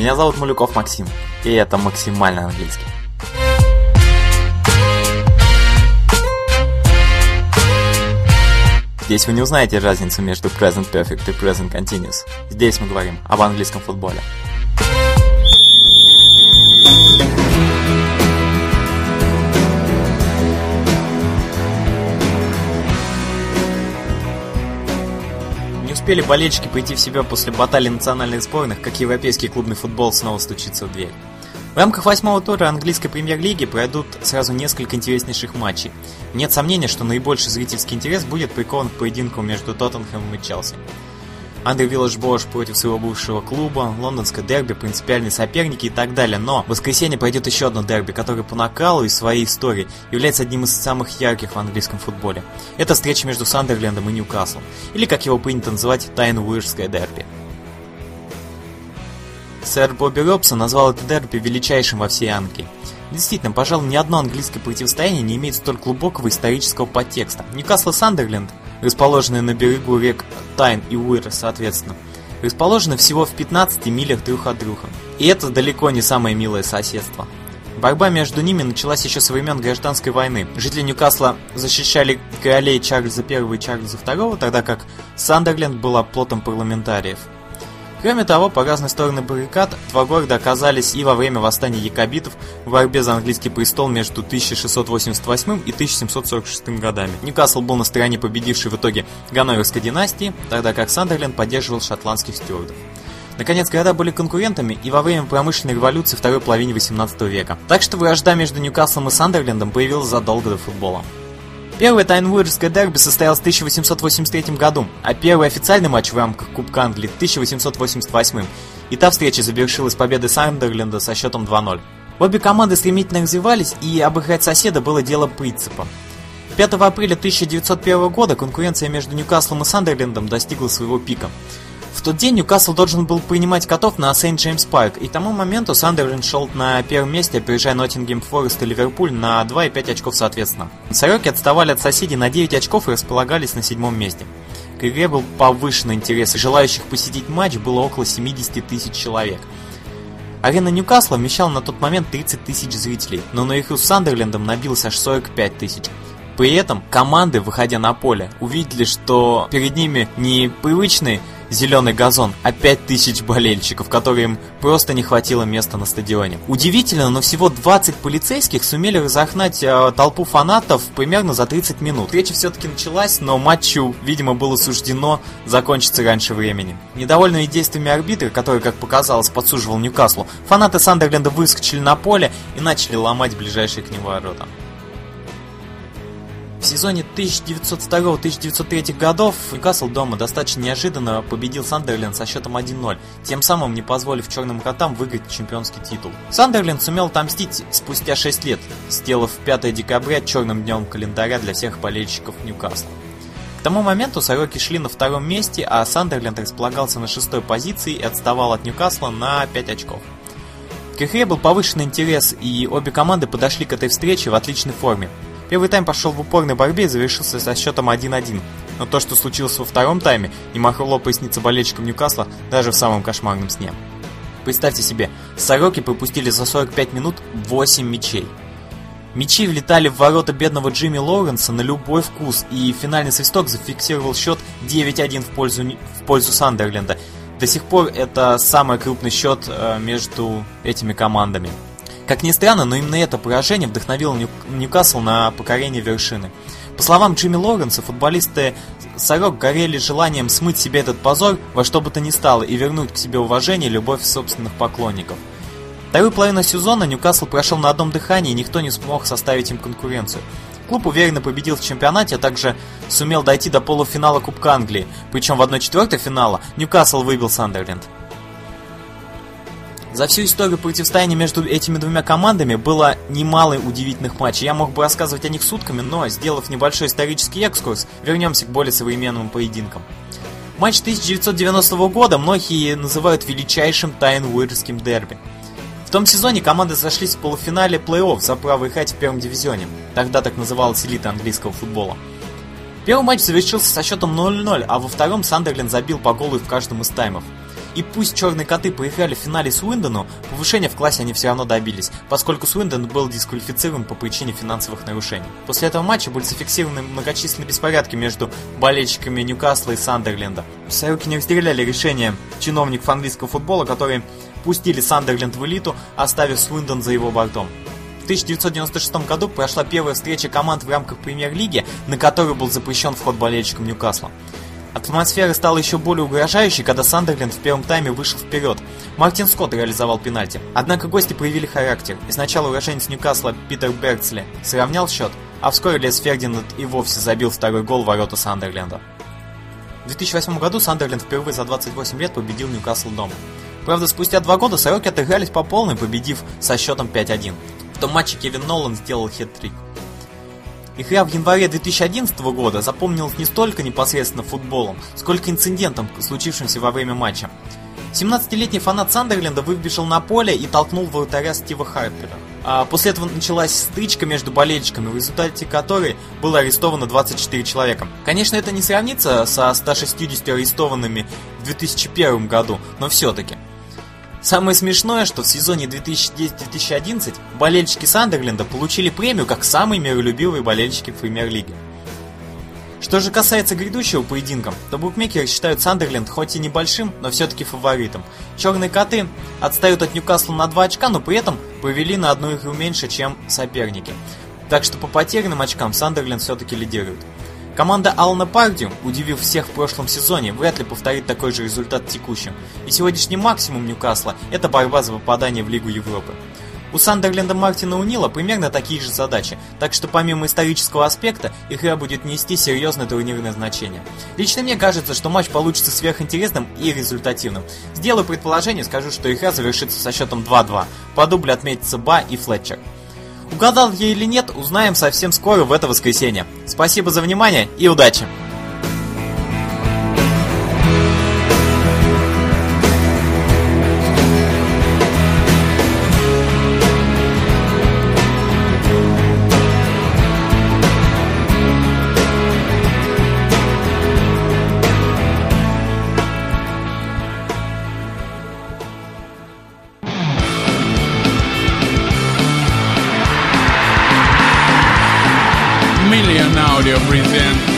Меня зовут Малюков Максим, и это максимально английский. Здесь вы не узнаете разницу между Present Perfect и Present Continuous. Здесь мы говорим об английском футболе. Успели болельщики пойти в себя после баталии национальных сборных, как европейский клубный футбол снова стучится в дверь. В рамках восьмого тура английской премьер-лиги пройдут сразу несколько интереснейших матчей. Нет сомнения, что наибольший зрительский интерес будет прикован к поединку между Тоттенхэмом и Челси. Андрей Виллаж Бош против своего бывшего клуба, лондонское дерби, принципиальные соперники и так далее. Но в воскресенье пройдет еще одно дерби, которое по накалу и своей истории является одним из самых ярких в английском футболе. Это встреча между Сандерлендом и Ньюкаслом, или как его принято называть, Тайнвуирское дерби. Сэр Бобби Робсон назвал это дерби величайшим во всей Англии. Действительно, пожалуй, ни одно английское противостояние не имеет столь глубокого исторического подтекста. Ньюкасл и Сандерленд, расположенные на берегу рек Тайн и Уир, соответственно, расположены всего в 15 милях друг от друга. И это далеко не самое милое соседство. Борьба между ними началась еще со времен гражданской войны. Жители Ньюкасла защищали королей Чарльза I и Чарльза II, тогда как Сандерленд был оплотом парламентариев. Кроме того, по разные стороны баррикад два города оказались и во время восстания якобитов в борьбе за английский престол между 1688 и 1746 годами. Ньюкасл был на стороне победившей в итоге Ганноверской династии, тогда как Сандерленд поддерживал шотландских стюардов. Наконец, города были конкурентами и во время промышленной революции второй половины 18 века. Так что вражда между Ньюкаслом и Сандерлендом появилась задолго до футбола. Первое Тайнвуирское дерби состоялось в 1883 году, а первый официальный матч в рамках Кубка Англии в 1888. И та встреча завершилась победой Сандерленда со счетом 2-0. Обе команды стремительно развивались, и обыграть соседа было дело принципа. 5 апреля 1901 года конкуренция между Ньюкаслом и Сандерлендом достигла своего пика. В тот день Ньюкасл должен был принимать котов на Сент-Джеймс Парк, и к тому моменту Сандерленд шел на первом месте, опережая Ноттингем Форест и Ливерпуль на 2 и 5 очков соответственно. Сороки отставали от соседей на 9 очков и располагались на седьмом месте. К игре был повышенный интерес, и желающих посетить матч было около 70 тысяч человек. Арена Ньюкасла вмещала на тот момент 30 тысяч зрителей, но на игру с Сандерлендом набилось аж 45 тысяч. При этом команды, выходя на поле, увидели, что перед ними не привычные зеленый газон, а 5000 болельщиков, которым просто не хватило места на стадионе. Удивительно, но всего 20 полицейских сумели разогнать э, толпу фанатов примерно за 30 минут. Встреча все-таки началась, но матчу, видимо, было суждено закончиться раньше времени. Недовольные действиями арбитра, который, как показалось, подсуживал Ньюкаслу, фанаты Сандерленда выскочили на поле и начали ломать ближайшие к ним ворота. В сезоне 1902-1903 годов Ньюкасл дома достаточно неожиданно победил Сандерленд со счетом 1-0, тем самым не позволив черным котам выиграть чемпионский титул. Сандерленд сумел отомстить спустя 6 лет, сделав 5 декабря черным днем календаря для всех болельщиков Ньюкасла. К тому моменту Сороки шли на втором месте, а Сандерленд располагался на шестой позиции и отставал от Ньюкасла на 5 очков. К игре был повышенный интерес, и обе команды подошли к этой встрече в отличной форме. Первый тайм пошел в упорной борьбе и завершился со счетом 1-1. Но то, что случилось во втором тайме, не могло поясниться болельщикам Ньюкасла даже в самом кошмарном сне. Представьте себе, Сороки пропустили за 45 минут 8 мячей. Мячи влетали в ворота бедного Джимми Лоуренса на любой вкус, и финальный свисток зафиксировал счет 9-1 в пользу, в пользу Сандерленда. До сих пор это самый крупный счет э, между этими командами. Как ни странно, но именно это поражение вдохновило Ньюкасл на покорение вершины. По словам Джимми Лоренса, футболисты Сорок горели желанием смыть себе этот позор во что бы то ни стало и вернуть к себе уважение и любовь собственных поклонников. Вторую половину сезона Ньюкасл прошел на одном дыхании, и никто не смог составить им конкуренцию. Клуб уверенно победил в чемпионате, а также сумел дойти до полуфинала Кубка Англии, причем в 1-4 финала Ньюкасл выбил Сандерленд. За всю историю противостояния между этими двумя командами было немало удивительных матчей. Я мог бы рассказывать о них сутками, но, сделав небольшой исторический экскурс, вернемся к более современным поединкам. Матч 1990 года многие называют величайшим тайнвуирским дерби. В том сезоне команды сошлись в полуфинале плей-офф за право играть в первом дивизионе. Тогда так называлась элита английского футбола. Первый матч завершился со счетом 0-0, а во втором Сандерленд забил по голу в каждом из таймов. И пусть черные коты проиграли в финале с Уиндону, повышения в классе они все равно добились, поскольку Суиндон был дисквалифицирован по причине финансовых нарушений. После этого матча были зафиксированы многочисленные беспорядки между болельщиками Ньюкасла и Сандерленда. Сороки не разделяли решение чиновников английского футбола, которые пустили Сандерленд в элиту, оставив Суиндон за его бортом. В 1996 году прошла первая встреча команд в рамках премьер-лиги, на которую был запрещен вход болельщикам Ньюкасла. Атмосфера стала еще более угрожающей, когда Сандерленд в первом тайме вышел вперед. Мартин Скотт реализовал пенальти. Однако гости проявили характер, и сначала уроженец Ньюкасла Питер Бирдсли сравнял счет, а вскоре Лес Фердинанд и вовсе забил второй гол ворота Сандерленда. В 2008 году Сандерленд впервые за 28 лет победил Ньюкасл дома. Правда, спустя два года сороки отыгрались по полной, победив со счетом 5-1. В том матче Кевин Нолан сделал хет-трик. Игра в январе 2011 года запомнилась не столько непосредственно футболом, сколько инцидентом, случившимся во время матча. 17-летний фанат Сандерленда выбежал на поле и толкнул вратаря Стива Харпера. А после этого началась стычка между болельщиками, в результате которой было арестовано 24 человека. Конечно, это не сравнится со 160 арестованными в 2001 году, но все-таки. Самое смешное, что в сезоне 2010-2011 болельщики Сандерленда получили премию как самые миролюбивые болельщики премьер-лиги. Что же касается грядущего поединка, то букмекеры считают Сандерленд хоть и небольшим, но все-таки фаворитом. Черные коты отстают от Ньюкасла на 2 очка, но при этом провели на одну игру меньше, чем соперники. Так что по потерянным очкам Сандерленд все-таки лидирует. Команда Алана Пардию, удивив всех в прошлом сезоне, вряд ли повторит такой же результат в текущем. И сегодняшний максимум Ньюкасла – это борьба за попадание в Лигу Европы. У Сандерленда Мартина Унила примерно такие же задачи, так что помимо исторического аспекта, игра будет нести серьезное турнирное значение. Лично мне кажется, что матч получится сверхинтересным и результативным. Сделаю предположение, скажу, что игра завершится со счетом 2-2. По дублю отметятся Ба и Флетчер. Угадал я или нет, узнаем совсем скоро в это воскресенье. Спасибо за внимание и удачи! Audio presents